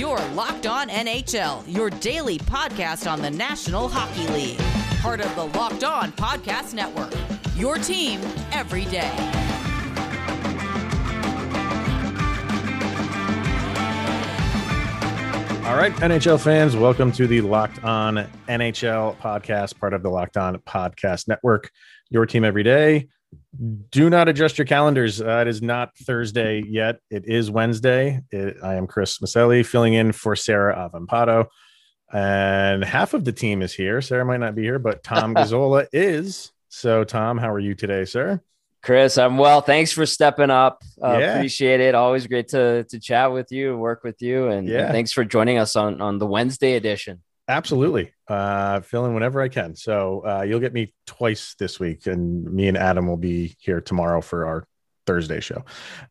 Your Locked On NHL, your daily podcast on the National Hockey League. Part of the Locked On Podcast Network. Your team every day. All right, NHL fans, welcome to the Locked On NHL podcast, part of the Locked On Podcast Network. Your team every day. Do not adjust your calendars. Uh, it is not Thursday yet. It is Wednesday. It, I am Chris Maselli filling in for Sarah Avampado. And half of the team is here. Sarah might not be here, but Tom Gazzola is. So, Tom, how are you today, sir? Chris, I'm well. Thanks for stepping up. Uh, Yeah. Appreciate it. Always great to to chat with you, work with you, and, and thanks for joining us on on the Wednesday edition. Absolutely. Uh, fill in whenever I can. So uh, you'll get me twice this week, and me and Adam will be here tomorrow for our Thursday show.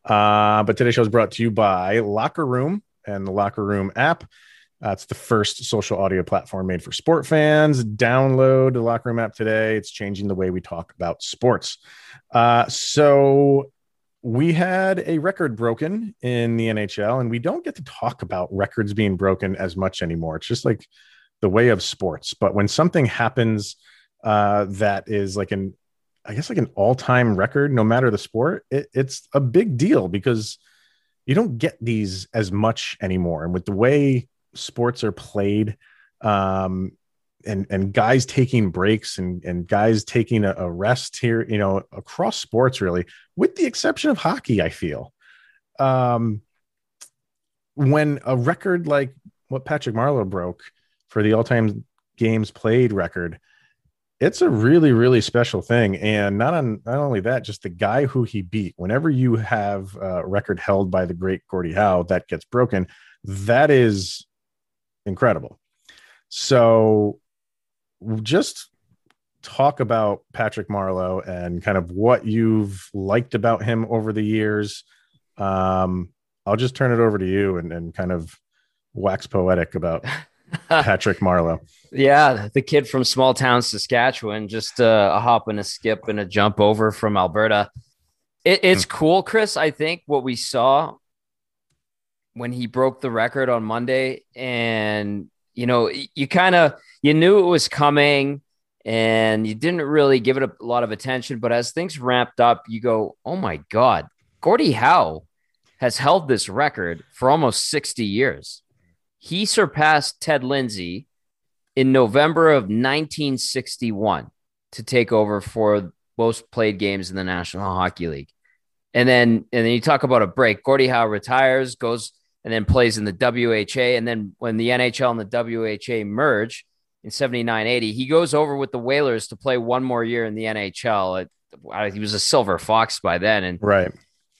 Uh, but today's show is brought to you by Locker Room and the Locker Room app. Uh, the first social audio platform made for sport fans. Download the Locker Room app today. It's changing the way we talk about sports. Uh, so we had a record broken in the NHL, and we don't get to talk about records being broken as much anymore. It's just like the way of sports. But when something happens uh, that is like an, I guess like an all-time record, no matter the sport, it, it's a big deal because you don't get these as much anymore. And with the way sports are played, um, and and guys taking breaks and and guys taking a, a rest here, you know, across sports really, with the exception of hockey, I feel. Um, when a record like what Patrick Marleau broke for the all-time games played record, it's a really really special thing. And not on not only that, just the guy who he beat. Whenever you have a record held by the great Gordie Howe that gets broken, that is incredible. So just talk about Patrick Marleau and kind of what you've liked about him over the years. Um, I'll just turn it over to you and, and kind of wax poetic about Patrick Marleau. Yeah, the kid from small town Saskatchewan, just uh, a hop and a skip and a jump over from Alberta. It, it's cool, Chris. I think what we saw when he broke the record on Monday, and you know, you kind of you knew it was coming, and you didn't really give it a lot of attention. But as things ramped up, you go, "Oh my God, Gordie Howe has held this record for almost sixty years." He surpassed Ted Lindsay in November of 1961 to take over for most played games in the National Hockey League. And then and then you talk about a break. Gordie Howe retires, goes and then plays in the WHA. And then when the NHL and the WHA merge in 79 80, he goes over with the Whalers to play one more year in the NHL. It- he was a silver fox by then. And Right.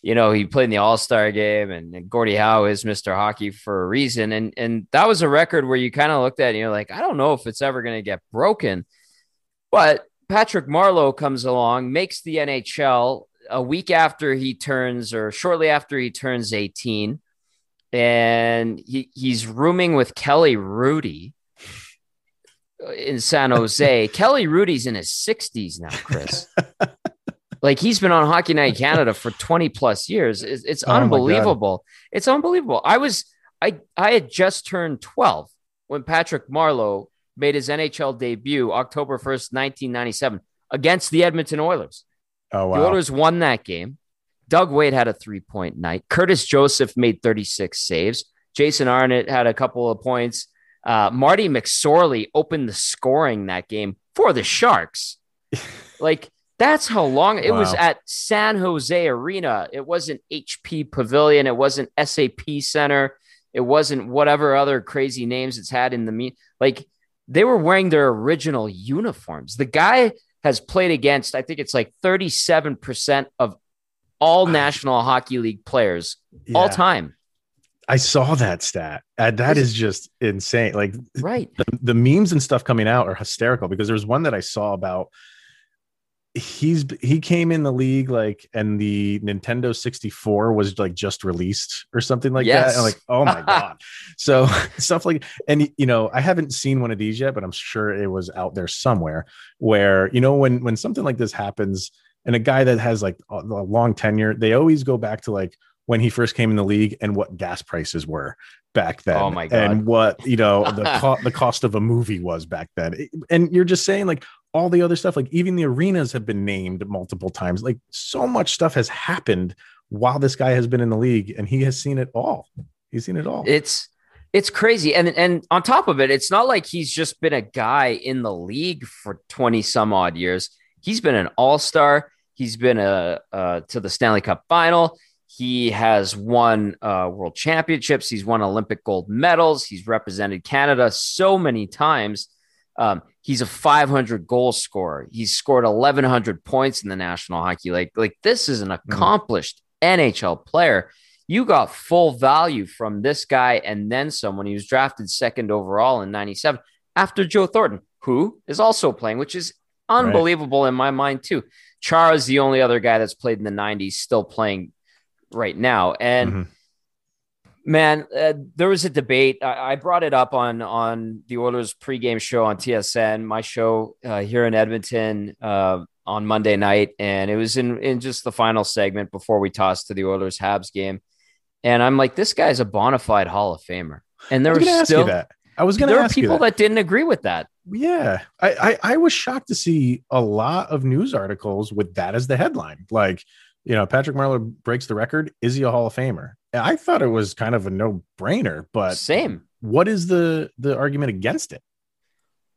You know, he played in the All Star game, and, and Gordie Howe is Mr. Hockey for a reason. And and that was a record where you kind of looked at it and you're like, I don't know if it's ever going to get broken. But Patrick Marleau comes along, makes the NHL a week after he turns, or shortly after he turns 18, and he, he's rooming with Kelly Hrudey in San Jose. Kelly Hrudey's in his 60s now, Chris. like he's been on Hockey Night Canada for 20 plus years. It's, it's Oh unbelievable. It's unbelievable. I was I I had just turned 12 when Patrick Marleau made his NHL debut October 1st, 1997 against the Edmonton Oilers. Oh wow. The. Oilers won that game. Doug Weight had a three-point night. Curtis Joseph made 36 saves. Jason Arnott had a couple of points. Uh, Marty McSorley opened the scoring that game for the Sharks. like that's how long it was at San Jose Arena. It wasn't HP Pavilion. It wasn't SAP Center. It wasn't whatever other crazy names it's had in the me. Like they were wearing their original uniforms. The guy has played against, I think it's like 37% of all National Hockey League players all time. I saw that stat. Uh, that Is- is just insane. Like Right. the, the memes and stuff coming out are hysterical because there was one that I saw about he's he came in the league like and the Nintendo 64 was like just released or something like that. Yes. And like, oh my god. so stuff like and you know, I haven't seen one of these yet, but I'm sure it was out there somewhere where you know when when something like this happens and a guy that has like a, a long tenure, they always go back to like when he first came in the league and what gas prices were back then. Oh my God. And what you know the co- the cost of a movie was back then. And you're just saying like all the other stuff, like even the arenas have been named multiple times. Like so much stuff has happened while this guy has been in the league, and he has seen it all. He's seen it all. It's it's crazy. And and on top of it, it's not like he's just been a guy in the league for 20 some odd years. He's been an all-star. He's been a uh, to the Stanley Cup final. He has won uh, world championships. He's won Olympic gold medals. He's represented Canada so many times. Um, he's a 500 goal scorer. He's scored 1,100 points in the National Hockey League. Like this is an accomplished mm-hmm. NHL player you got full value from this guy and then someone. he was drafted second overall in 97 after Joe Thornton, who is also playing, which is unbelievable right. in my mind, too. Chara is the only other guy that's played in the 90s still playing right now. And mm-hmm. Man, uh, there was a debate. I, I, brought it up on, on the Oilers pregame show on TSN, my show uh, here in Edmonton. Uh, on Monday night, and it was in in just the final segment before we tossed to the Oilers Habs game and I'm like, this guy's a bona fide Hall of Famer. And there were still that. I was going to there ask were people that. that. didn't agree with that. Yeah, I, I I was shocked to see a lot of news articles with that as the headline. Like, you know, Patrick Marleau breaks the record. Is he a Hall of Famer? I thought it was kind of a no brainer, but same. What is the the argument against it?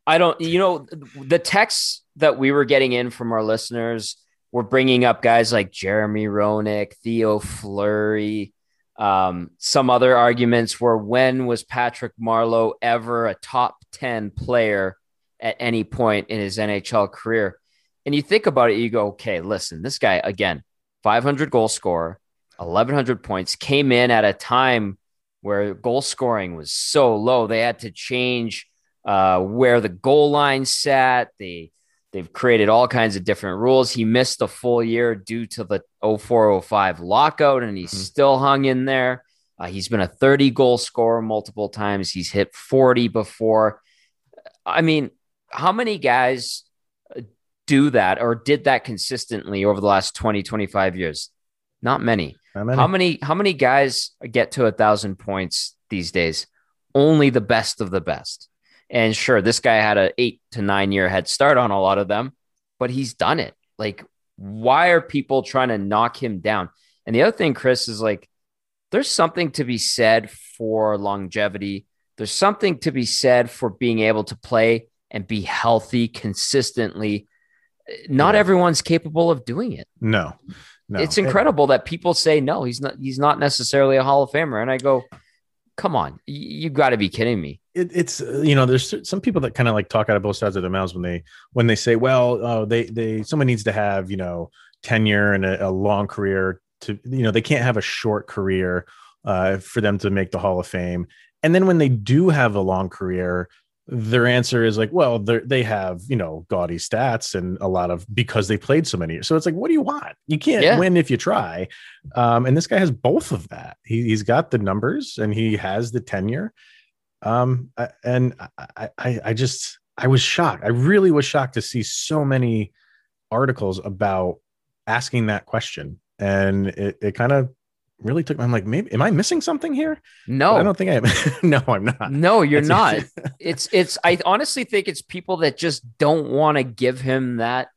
I don't. You know, the texts that we were getting in from our listeners were bringing up guys like Jeremy Roenick, Theo Fleury, um, some other arguments were when was Patrick Marleau ever a top 10 player at any point in his NHL career? And you think about it, you go, okay, listen, this guy, again, 500 goal scorer, 1,100 points, came in at a time where goal scoring was so low. They had to change uh, where the goal line sat. They They've created all kinds of different rules. He missed a full year due to the 0405 lockout, and he's mm-hmm. still hung in there. Uh, he's been a 30 goal scorer multiple times. He's hit 40 before. I mean, how many guys do that or did that consistently over the last 20, 25 years? Not many. Not many. How many, how many guys get to a thousand points these days? Only the best of the best. And sure, this guy had an eight to nine year head start on a lot of them, but he's done it. Like, why are people trying to knock him down? And the other thing, Chris, is like, there's something to be said for longevity. There's something to be said for being able to play and be healthy consistently. Not yeah. everyone's capable of doing it. No. No. It's incredible it, that people say no, he's not he's not necessarily a Hall of Famer. And I go, come on, you, have got to be kidding me. It, it's uh, you know, there's some people that kind of like talk out of both sides of their mouths when they when they say, well, oh, they they someone needs to have you know tenure and a, a long career to you know they can't have a short career uh, for them to make the Hall of Fame. And then when they do have a long career, their answer is like, well, they have, you know, gaudy stats and a lot of because they played so many. So it's like, what do you want? You can't yeah. win if you try. Um, and this guy has both of that. He, has got the numbers and he has the tenure. Um, and I, I, I just, I was shocked. I really was shocked to see so many articles about asking that question. And it, it kind of really took. I'm like, maybe am I missing something here? No, but I don't think I am. no, I'm not. No, you're That's not. it's it's. I honestly think it's people that just don't want to give him that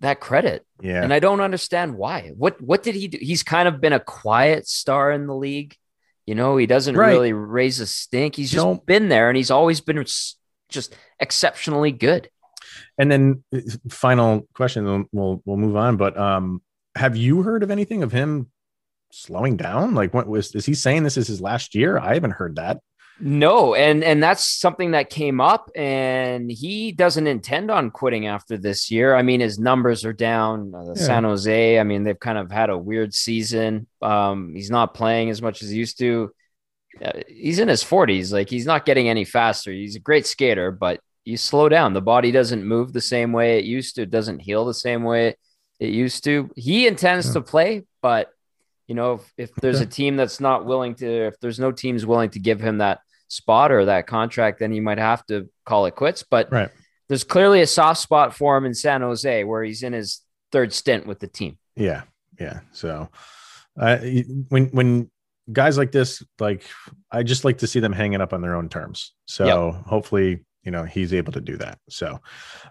that credit. Yeah, and I don't understand why. What what did he do? He's kind of been a quiet star in the league. You know, he doesn't right. really raise a stink. He's just don't. been there, and he's always been just exceptionally good. And then, uh, final question, we'll we'll move on. But um, have you heard of anything of him slowing down? Like, what was is he saying this is his last year? I haven't heard that. No, and and that's something that came up, and he doesn't intend on quitting after this year. I mean, his numbers are down. Uh, yeah. San Jose, I mean, they've kind of had a weird season. Um, he's not playing as much as he used to. Uh, he's in his forties, like he's not getting any faster. He's a great skater, but you slow down. The body doesn't move the same way it used to. It doesn't heal the same way it used to. He intends yeah. to play, but you know, if, if there's a team that's not willing to, if there's no teams willing to give him that spot or that contract, then you might have to call it quits. But right. there's clearly a soft spot for him in San Jose where he's in his third stint with the team. Yeah. Yeah. So, uh, when when guys like this, like I just like to see them hanging up on their own terms. So yep. hopefully, you know, he's able to do that. So,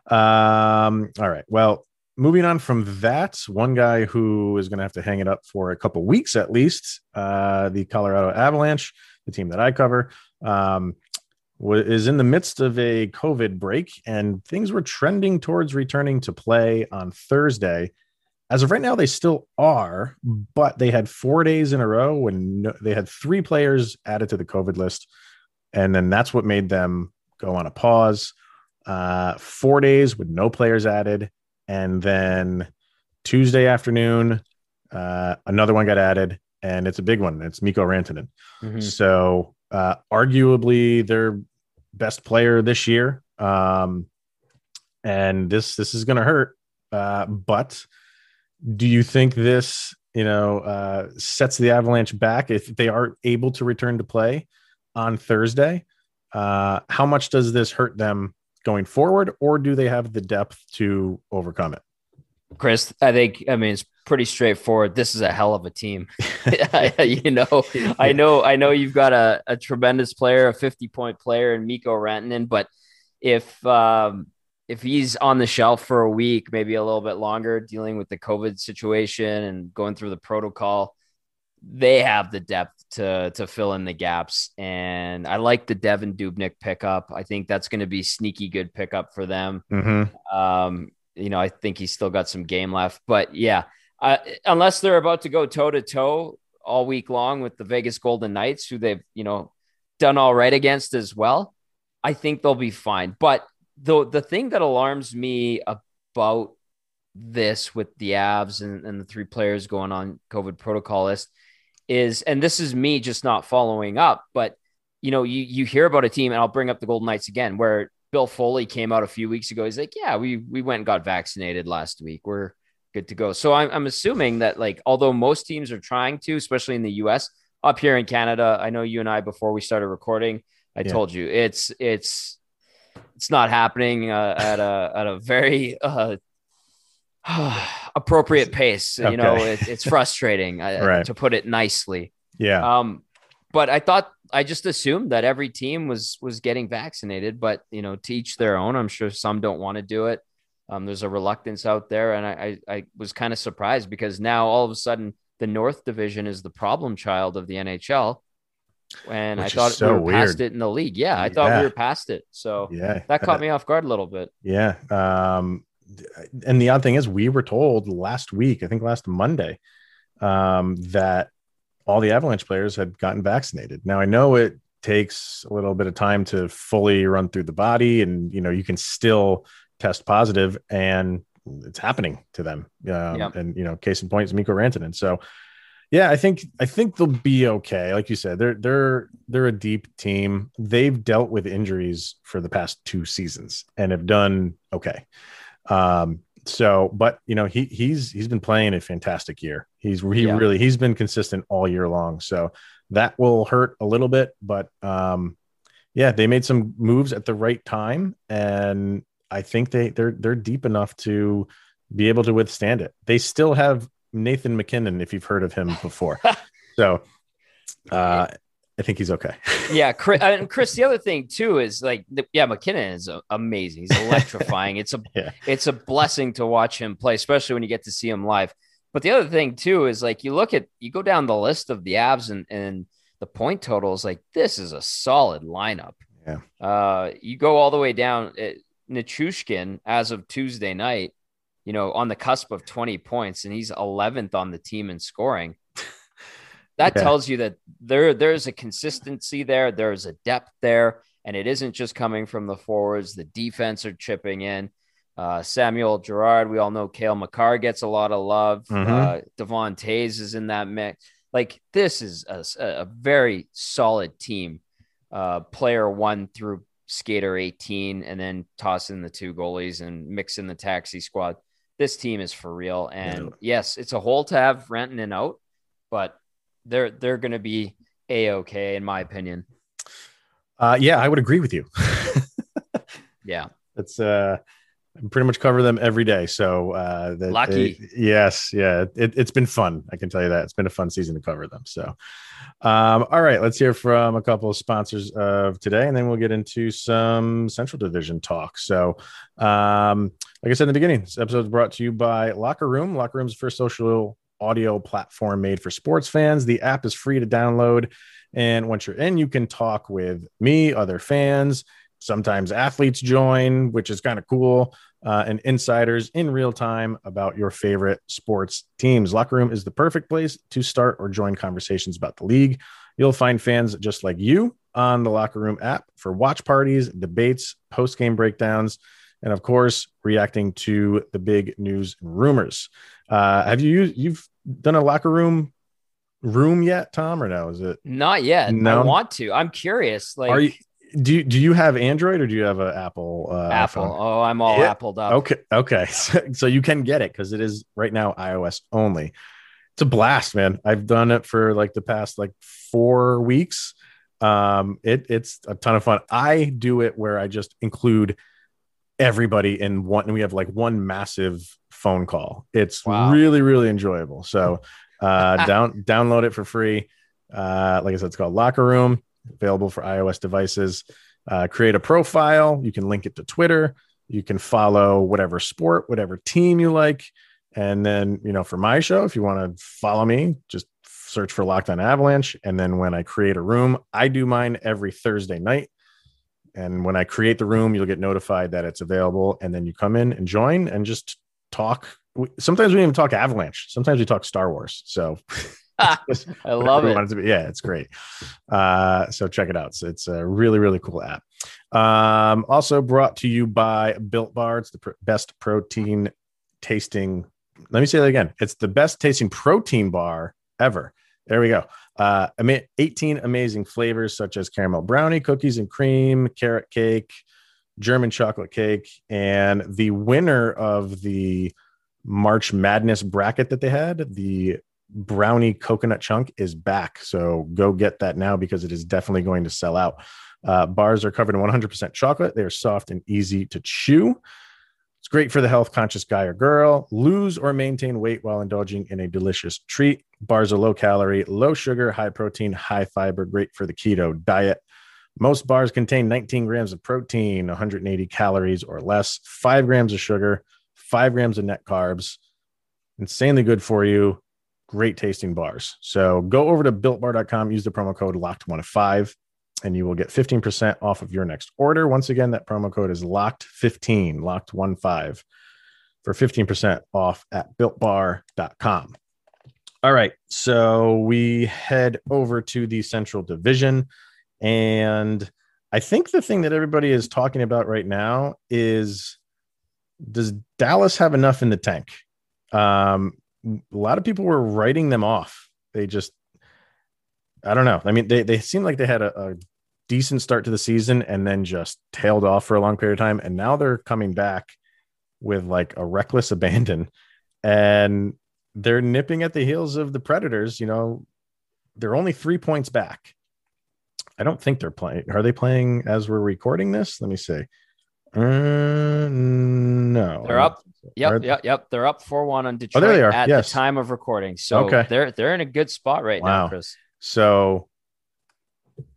um, all right. Well, moving on from that, one guy who is going to have to hang it up for a couple weeks at least, uh, the Colorado Avalanche, the team that I cover, um, is in the midst of a COVID break, and things were trending towards returning to play on Thursday. As of right now, they still are, but they had four days in a row when no, they had three players added to the COVID list. And then that's what made them go on a pause. Uh, four days with no players added. And then Tuesday afternoon, uh, another one got added, and it's a big one. It's Mikko Rantanen. Mm-hmm. So, uh, arguably their best player this year. Um, and this this is going to hurt. Uh, but do you think this, you know, uh, sets the Avalanche back if they are able to return to play on Thursday? Uh, how much does this hurt them going forward, or do they have the depth to overcome it? Chris, I think I mean it's pretty straightforward. This is a hell of a team. you know, I know, I know you've got a, a tremendous player, a 50 point player in Mikko Rantanen, but if um, if he's on the shelf for a week, maybe a little bit longer, dealing with the COVID situation and going through the protocol, they have the depth to to fill in the gaps. And I like the Devan Dubnyk pickup. I think that's going to be sneaky good pickup for them. Mm-hmm. Um, you know, I think he's still got some game left, but yeah, uh, unless they're about to go toe to toe all week long with the Vegas Golden Knights, who they've you know done all right against as well, I think they'll be fine. But the the thing that alarms me about this with the Avs and, and the three players going on COVID protocol list is, and this is me just not following up, but you know, you you hear about a team, and I'll bring up the Golden Knights again, where Bill Foley came out a few weeks ago. He's like, "Yeah, we we went and got vaccinated last week. We're good to go." So I'm I'm assuming that like, although most teams are trying to, especially in the U.S. Up here in Canada, I know you and I before we started recording, I yeah. told you it's it's it's not happening uh, at a at a very uh, appropriate pace. Okay. You know, it, it's frustrating uh, right. to put it nicely. Yeah. Um, but I thought I just assumed that every team was was getting vaccinated, but you know, to each their own. I'm sure some don't want to do it. Um, there's a reluctance out there, and I I, I was kind of surprised because now all of a sudden the North Division is the problem child of the NHL and Which I thought so we were weird. past it in the league. Yeah, I thought we were past it. So yeah, that caught me off guard a little bit. Yeah. Um, and the odd thing is, we were told last week, I think last Monday, um, that all the Avalanche players had gotten vaccinated. Now I know it takes a little bit of time to fully run through the body, and you know you can still test positive, and it's happening to them. Um, yeah. And you know, case in point is Mikko Rantanen. So yeah, I think I think they'll be okay. Like you said, they're they're they're a deep team. They've dealt with injuries for the past two seasons and have done okay. Um, so, but you know, he he's he's been playing a fantastic year. He's he yeah. really he's been consistent all year long. So that will hurt a little bit, but um, yeah, they made some moves at the right time, and I think they they're they're deep enough to be able to withstand it. They still have Nathan MacKinnon, if you've heard of him before. so uh, I think he's okay. yeah, Chris, and Chris. The other thing too is like, yeah, MacKinnon is amazing. He's electrifying. it's a yeah. it's a blessing to watch him play, especially when you get to see him live. But the other thing too is like you look at you go down the list of the Avs and and the point totals. Like this is a solid lineup. Yeah. Uh, you go all the way down. It, Nichushkin as of Tuesday night you know, on the cusp of 20 points and he's 11th on the team in scoring. That yeah. tells you that there there's a consistency there, there's a depth there, and it isn't just coming from the forwards. The defense are chipping in. Uh, Samuel Girard, we all know Cale Makar gets a lot of love. Mm-hmm. Uh, Devon Toews is in that mix. Like this is a, a very solid team. Uh, player one through skater 18, and then toss in the two goalies and mix in the taxi squad this team is for real. And yeah. yes, it's a hole to have Rantanen out, but they're they're going to be a okay in my opinion. Uh, yeah, I would agree with you. yeah, it's uh, I pretty much cover them every day. So uh, that lucky. They, yes, yeah, it, has been fun. I can tell you that it's been a fun season to cover them. So, um, all right, let's hear from a couple of sponsors of today, and then we'll get into some Central Division talk. So, um, like I said in the beginning, this episode is brought to you by Locker Room. Locker Room's first social audio platform made for sports fans. The app is free to download. And once you're in, you can talk with me, other fans, Sometimes athletes join, which is kind of cool, uh, and insiders in real time about your favorite sports teams. Locker Room is the perfect place to start or join conversations about the league. You'll find fans just like you on the Locker Room app for watch parties, debates, post game breakdowns, and of course, reacting to the big news and rumors. Uh, have you you've done a Locker Room room yet, Tom, or no? Is it not yet? No, I want to. I'm curious. Like, are you? do you, do you have Android or do you have an Apple? Uh, Apple. iPhone? Oh, I'm all yeah. appled up. Okay. Okay. So, so you can get it because it is right now iOS only. It's a blast, man. I've done it for like the past like four weeks. Um, it it's a ton of fun. I do it where I just include everybody in one, and we have like one massive phone call. It's wow. really really enjoyable. So, uh, down download it for free. Uh, like I said, it's called Locker Room available for iOS devices. Uh, create a profile. You can link it to Twitter. You can follow whatever sport, whatever team you like. And then, you know, for my show, if you want to follow me, just search for Locked On Avalanche. And then when I create a room, I do mine every Thursday night. And when I create the room, you'll get notified that it's available. And then you come in and join and just talk. Sometimes we even talk Avalanche. Sometimes we talk Star Wars. So I love it. it yeah, it's great. Uh, so check it out. It's, it's a really, really cool app. Um, also brought to you by Built Bar. It's the pr- best protein tasting. Let me say that again. It's the best tasting protein bar ever. There we go. Uh, 18 amazing flavors such as caramel brownie, cookies and cream, carrot cake, German chocolate cake, and the winner of the March Madness bracket that they had, the brownie coconut chunk is back. So go get that now because it is definitely going to sell out. Uh, bars are covered in 100% chocolate. They're soft and easy to chew. It's great for the health conscious guy or girl. Lose or maintain weight while indulging in a delicious treat. Bars are low calorie, low sugar, high protein, high fiber, great for the keto diet. Most bars contain 19 grams of protein, 180 calories or less, five grams of sugar, five grams of net carbs. Insanely good for you great tasting bars. So go over to builtbar.com, use the promo code locked15, and you will get 15% off of your next order. Once again, that promo code is locked15, locked15 for 15% off at builtbar.com. All right. So we head over to the Central Division. And I think the thing that everybody is talking about right now is does Dallas have enough in the tank? Um, a lot of people were writing them off. They just, I don't know. I mean, they, they seemed like they had a, a decent start to the season and then just tailed off for a long period of time. And now they're coming back with like a reckless abandon and they're nipping at the heels of the Predators. You know, they're only three points back. I don't think they're playing. Are they playing as we're recording this? Let me see. Uh, no, they're up. Yep, yep, yep. They're up four one on Detroit oh, there they are. at yes. the time of recording. So okay. they're they're in a good spot right wow. now, Chris. So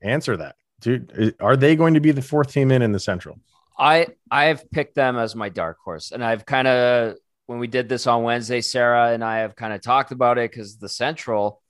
answer that, dude. Are they going to be the fourth team in in the Central? I I've picked them as my dark horse, and I've kind of when we did this on Wednesday, Sarah and I have kind of talked about it because the Central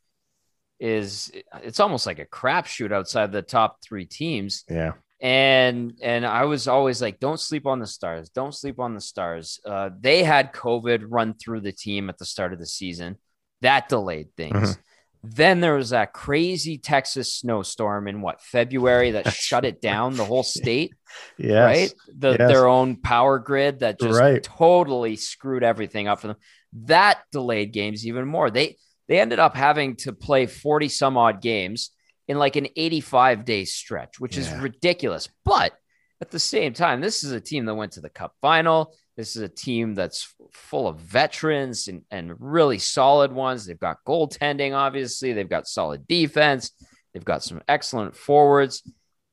is it's almost like a crapshoot outside the top three teams. Yeah and and I was always like, don't sleep on the stars, don't sleep on the stars. Uh, they had COVID run through the team at the start of the season, that delayed things. Mm-hmm. Then there was that crazy Texas snowstorm in what February that shut it down, the whole state. Yeah, right. The, yes. Their own power grid that just right. totally screwed everything up for them. That delayed games even more. They they ended up having to play forty some odd games in like an 85 day stretch, which yeah. is ridiculous. But at the same time, this is a team that went to the cup final. This is a team that's full of veterans and, and really solid ones. They've got goaltending, obviously. They've got solid defense. They've got some excellent forwards.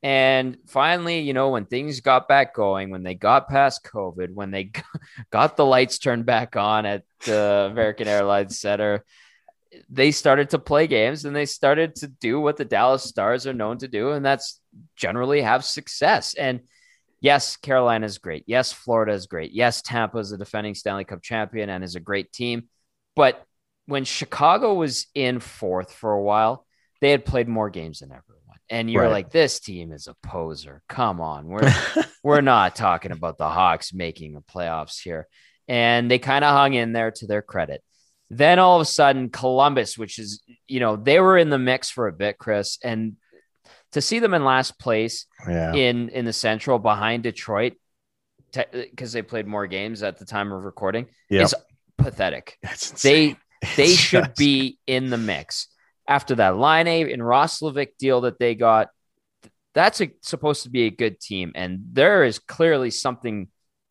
And finally, you know, when things got back going, when they got past COVID, when they got the lights turned back on at the American Airlines Center, they started to play games and they started to do what the Dallas Stars are known to do, and that's generally have success. And yes, Carolina is great. Yes, Florida is great. Yes, Tampa is a defending Stanley Cup champion and is a great team. But when Chicago was in fourth for a while, they had played more games than everyone. And you're right. like, this team is a poser. Come on. We're we're not talking about the Hawks making the playoffs here. And they kind of hung in there to their credit. Then all of a sudden, Columbus, which is, you know, they were in the mix for a bit, Chris, and to see them in last place yeah. in in the Central behind Detroit because they played more games at the time of recording yep. is pathetic. They they it's should just... be in the mix after that Laine and Roslovic deal that they got. That's a, supposed to be a good team, and there is clearly something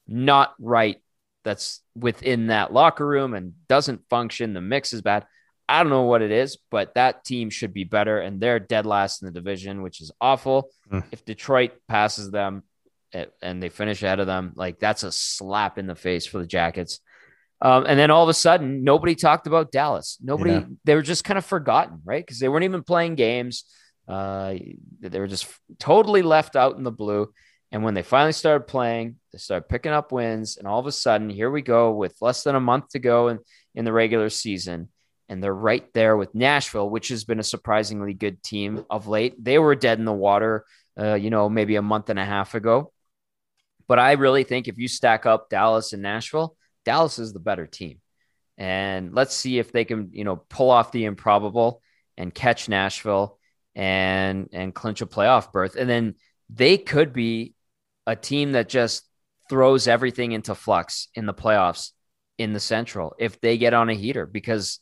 not right that's within that locker room and doesn't function. The mix is bad. I don't know what it is, but that team should be better. And they're dead last in the division, which is awful. Mm. If Detroit passes them eh, and they finish ahead of them, like that's a slap in the face for the Jackets. Um, and then all of a sudden, nobody talked about Dallas. Nobody, yeah. they were just kind of forgotten, right? Because they weren't even playing games. Uh, they were just totally left out in the blue. And when they finally started playing, they started picking up wins. And all of a sudden, here we go with less than a month to go in, in the regular season. And they're right there with Nashville, which has been a surprisingly good team of late. They were dead in the water, uh, you know, maybe a month and a half ago. But I really think if you stack up Dallas and Nashville, Dallas is the better team. And let's see if they can, you know, pull off the improbable and catch Nashville and and clinch a playoff berth. And then they could be a team that just throws everything into flux in the playoffs in the Central if they get on a heater because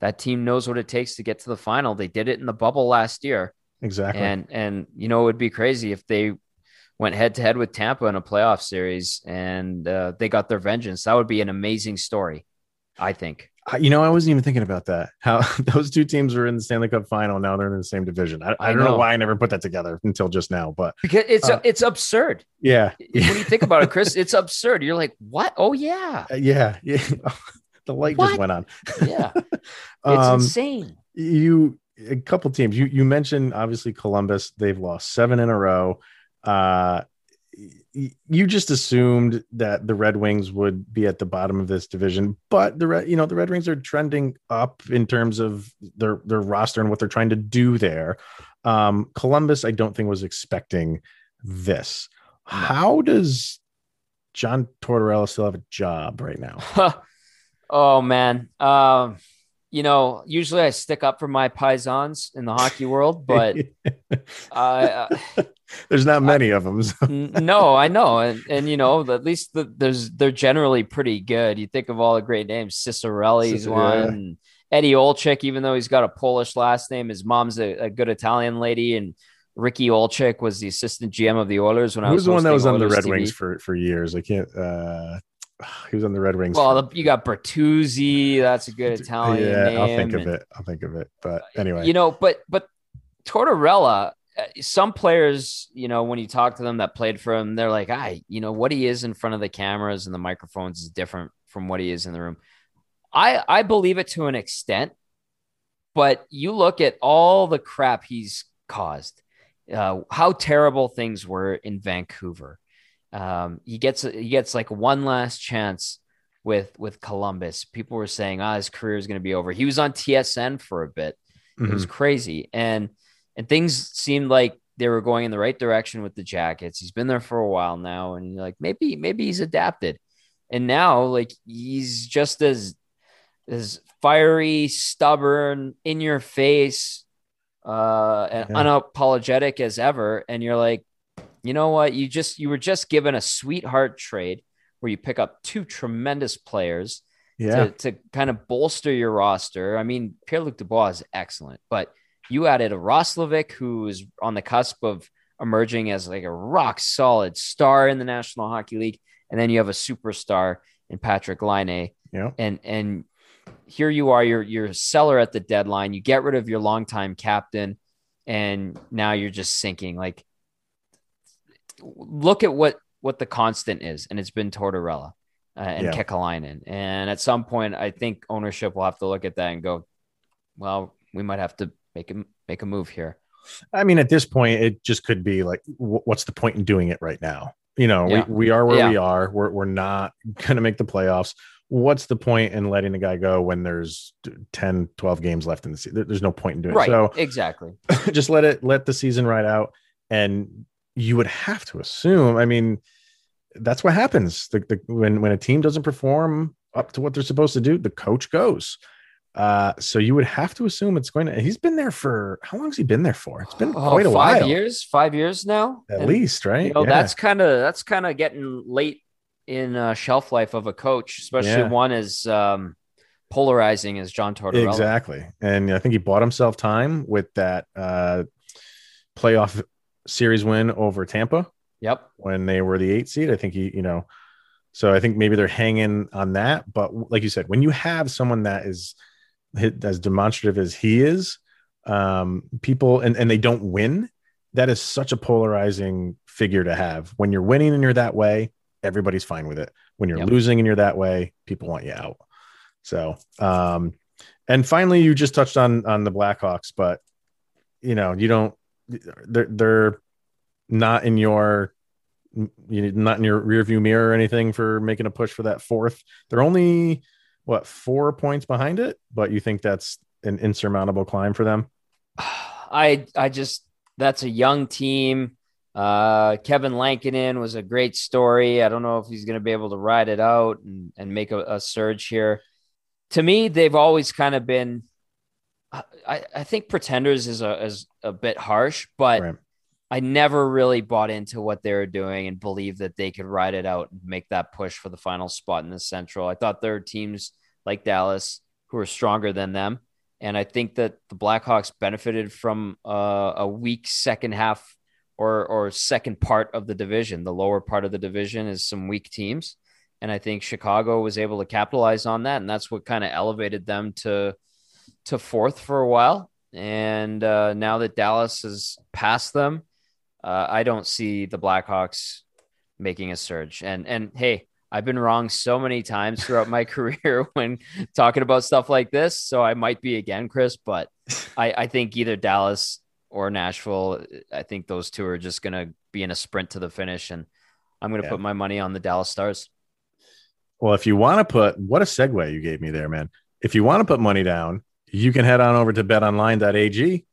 that team knows what it takes to get to the final. They did it in the bubble last year. Exactly. And and you know it would be crazy if they went head to head with Tampa in a playoff series and uh, they got their vengeance. That would be an amazing story, I think. You know, I wasn't even thinking about that. How those two teams were in the Stanley Cup final. Now they're in the same division. I, I, I don't know. know. why I never put that together until just now, but because it's uh, it's absurd. Yeah. when you think about it, Chris, it's absurd. You're like, what? Oh yeah. Uh, yeah. Yeah. the light what? just went on. Yeah. it's um, insane. You a couple teams. You you mentioned obviously Columbus. They've lost seven in a row. Uh, you just assumed that the Red Wings would be at the bottom of this division, but the Red, you know, the Red Wings are trending up in terms of their their roster and what they're trying to do there. Um, Columbus, I don't think was expecting this. How does John Tortorella still have a job right now? oh man, um, you know, usually I stick up for my paisans in the hockey world, but uh, there's not many I, of them. So. no, I know, and and you know, at least the, there's they're generally pretty good. You think of all the great names, Ciccarelli. one, Eddie Olczyk, even though he's got a Polish last name, his mom's a, a good Italian lady, and Ricky Olczyk was the assistant GM of the Oilers when Who I was. the one that was on the Red TV. Wings for for years? I can't. uh he was on the Red Wings. Well, for, you got Bertuzzi. That's a good Italian yeah, name. I'll think of it. I'll think of it. But anyway, you know, but but Tortorella, uh, some players, you know, when you talk to them that played for him, they're like, I, you know, what he is in front of the cameras and the microphones is different from what he is in the room. I I believe it to an extent, but you look at all the crap he's caused, uh, how terrible things were in Vancouver um, he gets he gets like one last chance with with Columbus. People were saying, "Ah, oh, his career is going to be over." He was on TSN for a bit. Mm-hmm. It was mm-hmm. crazy, and and things seemed like they were going in the right direction with the Jackets. He's been there for a while now, and like maybe maybe he's adapted, and now like he's just as as fiery, stubborn, in your face, uh, and yeah. unapologetic as ever. And you're like, you know what? You just you were just given a sweetheart trade where you pick up two tremendous players yeah. to, to kind of bolster your roster. I mean, Pierre Luc Dubois is excellent, but you added a Roslovic who is on the cusp of emerging as like a rock solid star in the National Hockey League, and then you have a superstar in Patrik Laine. Yeah, and and here you are, you're you're a seller at the deadline. You get rid of your longtime captain, and now you're just sinking. Like look at what what the constant is, and it's been Tortorella uh, and Yeah. Kekalainen. And at some point, I think ownership will have to look at that and go, well, we might have to make a make a move here. I mean, at this point, it just could be like, wh- what's the point in doing it right now? You know, Yeah. we, we are where Yeah. we are. We're, we're not going to make the playoffs. What's the point in letting the guy go when there's 10, 12 games left in the season? There's no point in doing Right. it. So exactly. just let it, let the season ride out. And you would have to assume, I mean, that's what happens. The, the, when, when a team doesn't perform up to what they're supposed to do, the coach goes. Uh, so you would have to assume it's going to. He's been there for how long has he been there for? It's been Oh, quite a five while, years, five years now. at And, least, right? You know, Yeah. that's kind of that's kind of getting late in uh, shelf life of a coach, especially Yeah. one as um, polarizing as John Tortorella. exactly. And I think he bought himself time with that uh, playoff series win over Tampa Yep. when they were the eight seed. I think he, you know, so I think maybe they're hanging on that. But like you said, when you have someone that is as demonstrative as he is, um, people and, and they don't win, that is such a polarizing figure to have. When you're winning and you're that way, everybody's fine with it. When you're Yep. losing and you're that way, people want you out. So, um, and finally, you just touched on on the Blackhawks, but you know, you don't. They're they're not in your you not in your rear view mirror or anything for making a push for that fourth. They're only what four points behind it, but you think that's an insurmountable climb for them? I I just that's a young team. Uh, Kevin Lankinen was a great story. I don't know if he's going to be able to ride it out and, and make a, a surge here. To me, they've always kind of been. I, I think pretenders is a is a bit harsh, but Right. I never really bought into what they were doing and believed that they could ride it out and make that push for the final spot in the Central. I thought there were teams like Dallas who were stronger than them. And I think that the Blackhawks benefited from uh, a weak second half or, or second part of the division. The lower part of the division is some weak teams. And I think Chicago was able to capitalize on that. And that's what kind of elevated them to, to fourth for a while. And uh, now that Dallas has passed them, uh, I don't see the Blackhawks making a surge. And and hey, I've been wrong so many times throughout my career when talking about stuff like this. So I might be again, Chris, but I, I think either Dallas or Nashville, I think those two are just going to be in a sprint to the finish. And I'm going to Yeah. put my money on the Dallas Stars. Well, if you want to put what a segue you gave me there, man. If you want to put money down, you can head on over to betonline.ag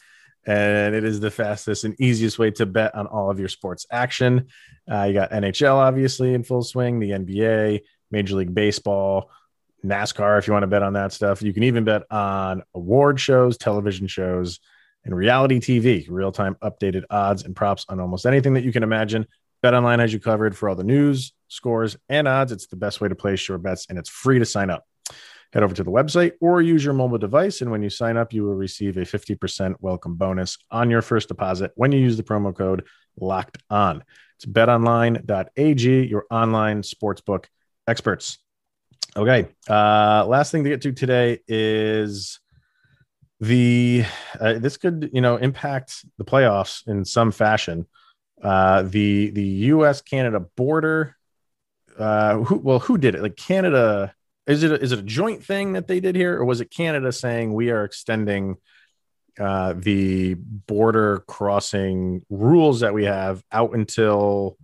and it is the fastest and easiest way to bet on all of your sports action. Uh, you got NHL obviously in full swing, the NBA, Major League Baseball, NASCAR if you want to bet on that stuff. You can even bet on award shows, television shows, and reality TV, real-time updated odds and props on almost anything that you can imagine. BetOnline has you covered for all the news, scores, and odds. It's the best way to place your bets, and it's free to sign up. Head over to the website or use your mobile device, and when you sign up, you will receive a 50% welcome bonus on your first deposit when you use the promo code LOCKED ON. It's betonline.ag, your online sportsbook experts. Okay, uh, last thing to get to today is the uh, this could you know impact the playoffs in some fashion. Uh, the the U.S. Canada border. Uh, who well who did it? Like Canada is it a, is it a joint thing that they did here, or was it Canada saying we are extending uh, the border crossing rules that we have out until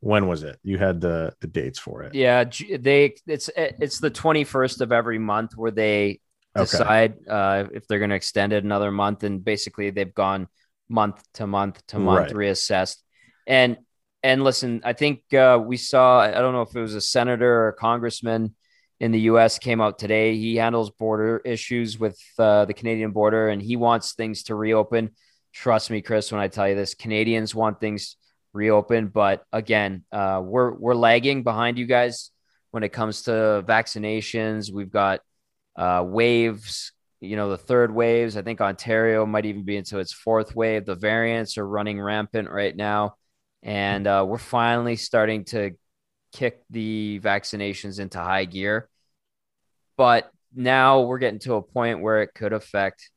when was it? You had the the dates for it. Yeah, they it's it's the 21st of every month where they Okay. decide uh, if they're going to extend it another month, and basically they've gone month to month to month Right. reassessed. And and listen, I think uh, we saw I don't know if it was a senator or a congressman in the U.S. came out today. He handles border issues with uh, the Canadian border, and he wants things to reopen. Trust me, Chris, when I tell you this, Canadians want things reopened, but again, uh, we're we're lagging behind you guys when it comes to vaccinations. We've got uh, waves, you know, the third waves. I think Ontario might even be into its fourth wave. The variants are running rampant right now, and uh, we're finally starting to kick the vaccinations into high gear. But now we're getting to a point where it could affect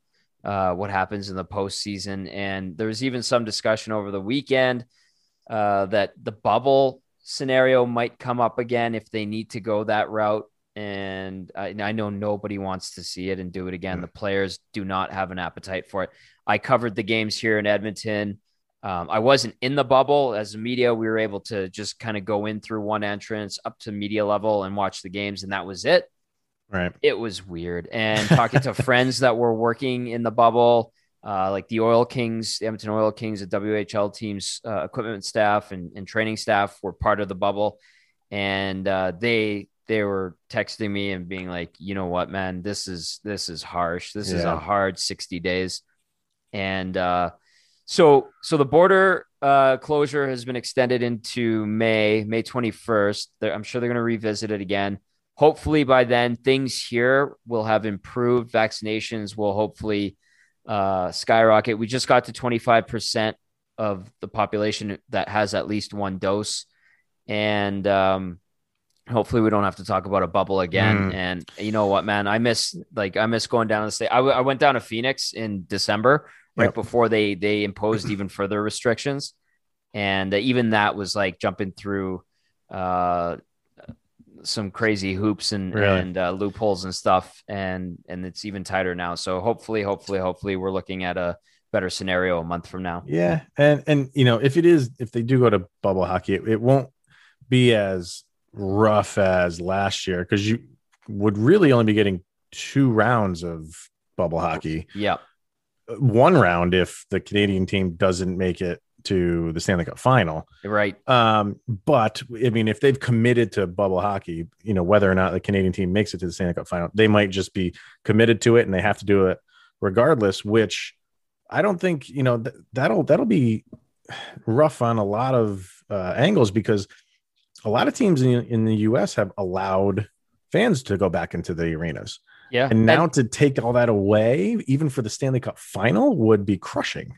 uh, what happens in the postseason. And there's even some discussion over the weekend uh, that the bubble scenario might come up again if they need to go that route. And I, I know nobody wants to see it and do it again. The players do not have an appetite for it. I covered the games here in Edmonton. Um, I wasn't in the bubble as a media. We were able to just kind of go in through one entrance up to media level and watch the games, and that was it. Right. It was weird. And talking to friends that were working in the bubble, uh, like the Oil Kings, the Edmonton Oil Kings, the WHL team's uh, equipment staff and, and, training staff were part of the bubble, and uh, they they were texting me and being like, you know what, man, this is this is harsh. This yeah. is a hard sixty days, and uh, so so the border uh, closure has been extended into May May twenty first. I'm sure they're going to revisit it again. Hopefully by then things here will have improved. Vaccinations will hopefully uh, skyrocket. We just got to 25% of the population that has at least one dose. And um, hopefully we don't have to talk about a bubble again. Mm. And you know what, man, I miss like I miss going down to the state. I, w- I went down to Phoenix in December, right yep. before they they imposed even further restrictions, and even that was like jumping through uh, some crazy hoops and really? and uh, loopholes and stuff, and and it's even tighter now. So hopefully, hopefully, hopefully, we're looking at a better scenario a month from now. Yeah, and and you know if it is if they do go to bubble hockey, it, it won't be as rough as last year because you would really only be getting two rounds of bubble hockey. Yeah, one round if the Canadian team doesn't make it to the Stanley Cup final. Right. Um, but I mean, if they've committed to bubble hockey, you know, whether or not the Canadian team makes it to the Stanley Cup final, they might just be committed to it and they have to do it regardless, which I don't think, you know, th- that'll, that'll be rough on a lot of uh, angles because a lot of teams in, in the US have allowed fans to go back into the arenas. Yeah. And now and- to take all that away, even for the Stanley Cup final, would be crushing.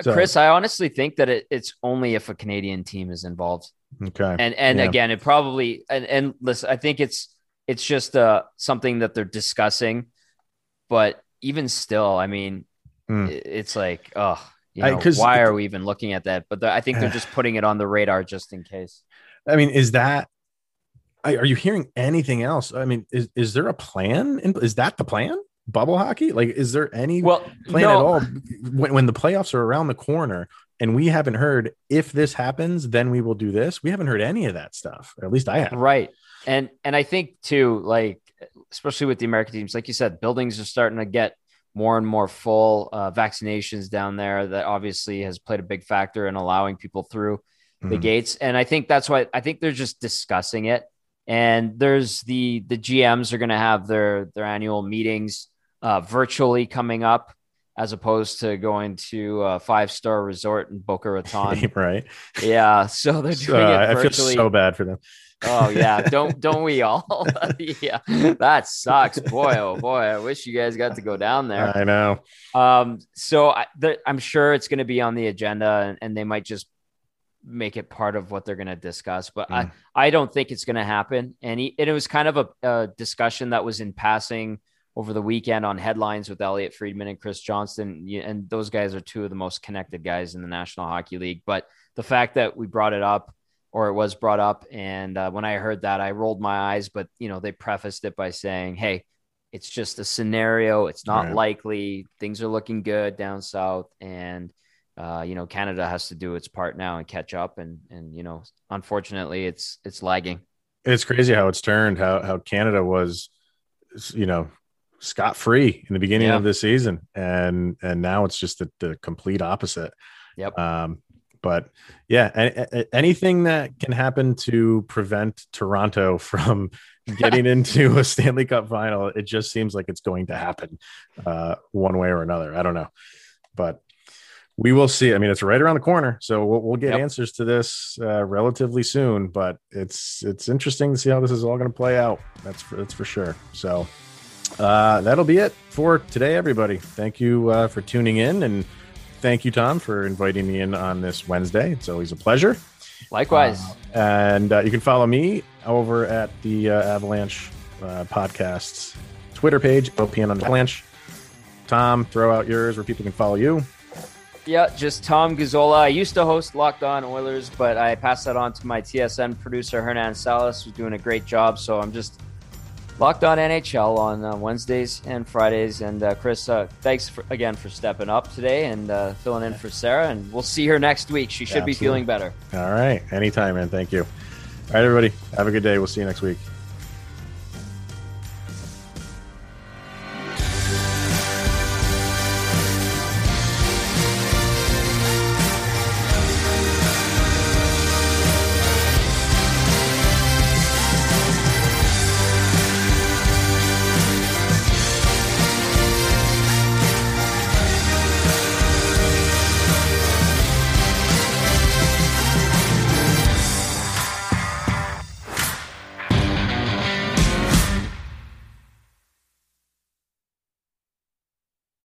So, Chris, I honestly think that it, it's only if a Canadian team is involved. Okay. And and yeah. again, it probably and, and listen, I think it's it's just uh something that they're discussing, but even still, I mean, mm. it's like, oh, you know, I, why are we even looking at that? But I think they're just putting it on the radar just in case. I mean, is that are you hearing anything else? I mean, is, is there a plan? Is that the plan? bubble hockey? Like, is there any well, plan no. at all when, when the playoffs are around the corner and we haven't heard if this happens, then we will do this? We haven't heard any of that stuff. Or at least I have. Right. And and I think too, like especially with the American teams, like you said, buildings are starting to get more and more full. Uh, vaccinations down there that obviously has played a big factor in allowing people through mm-hmm. the gates. And I think that's why I think they're just discussing it. And there's the the GMs are going to have their their annual meetings uh, virtually coming up as opposed to going to a five star resort in Boca Raton. right. Yeah. So they're doing uh, it virtually. I feel so bad for them. oh yeah, don't don't we all? yeah, that sucks, boy. Oh boy, I wish you guys got to go down there. I know. Um, so I, am sure it's going to be on the agenda, and, and, they might just make it part of what they're going to discuss. But mm. I I don't think it's going to happen. And, he, and it was kind of a, a discussion that was in passing over the weekend on headlines with Elliotte Friedman and Chris Johnston. And those guys are two of the most connected guys in the National Hockey League. But the fact that we brought it up or it was brought up, and uh, when I heard that, I rolled my eyes. But, you know, they prefaced it by saying, hey, it's just a scenario. It's not right. likely. Things are looking good down south. And, uh, you know, Canada has to do its part now and catch up. And, and, you know, unfortunately, it's, it's lagging. It's crazy how it's turned, how, how Canada was, you know, scot free in the beginning yeah. of the season, and and now it's just the, the complete opposite. Yep. Um, but yeah, anything that can happen to prevent Toronto from getting into a Stanley Cup final, it just seems like it's going to happen uh, one way or another. I don't know, but we will see. I mean, it's right around the corner, so we'll, we'll get yep. answers to this uh, relatively soon. But it's it's interesting to see how this is all going to play out. That's for, that's for sure. So uh, that'll be it for today, everybody. Thank you uh, for tuning in, and thank you, Tom, for inviting me in on this Wednesday. It's always a pleasure. Likewise. Uh, and uh, you can follow me over at the uh, Avalanche uh, Podcasts Twitter page, OPN on Avalanche. Tom, throw out yours where people can follow you. Yeah, just Tom Gazzola. I used to host Locked On Oilers, but I passed that on to my TSN producer Hernan Salas, who's doing a great job. So I'm just Locked On NHL on uh, Wednesdays and Fridays. And uh, Chris, uh, thanks for, again for stepping up today and uh, filling in for Sarah. And we'll see her next week. She should Absolutely. be feeling better. All right. Anytime, man. Thank you. All right, everybody. Have a good day. We'll see you next week.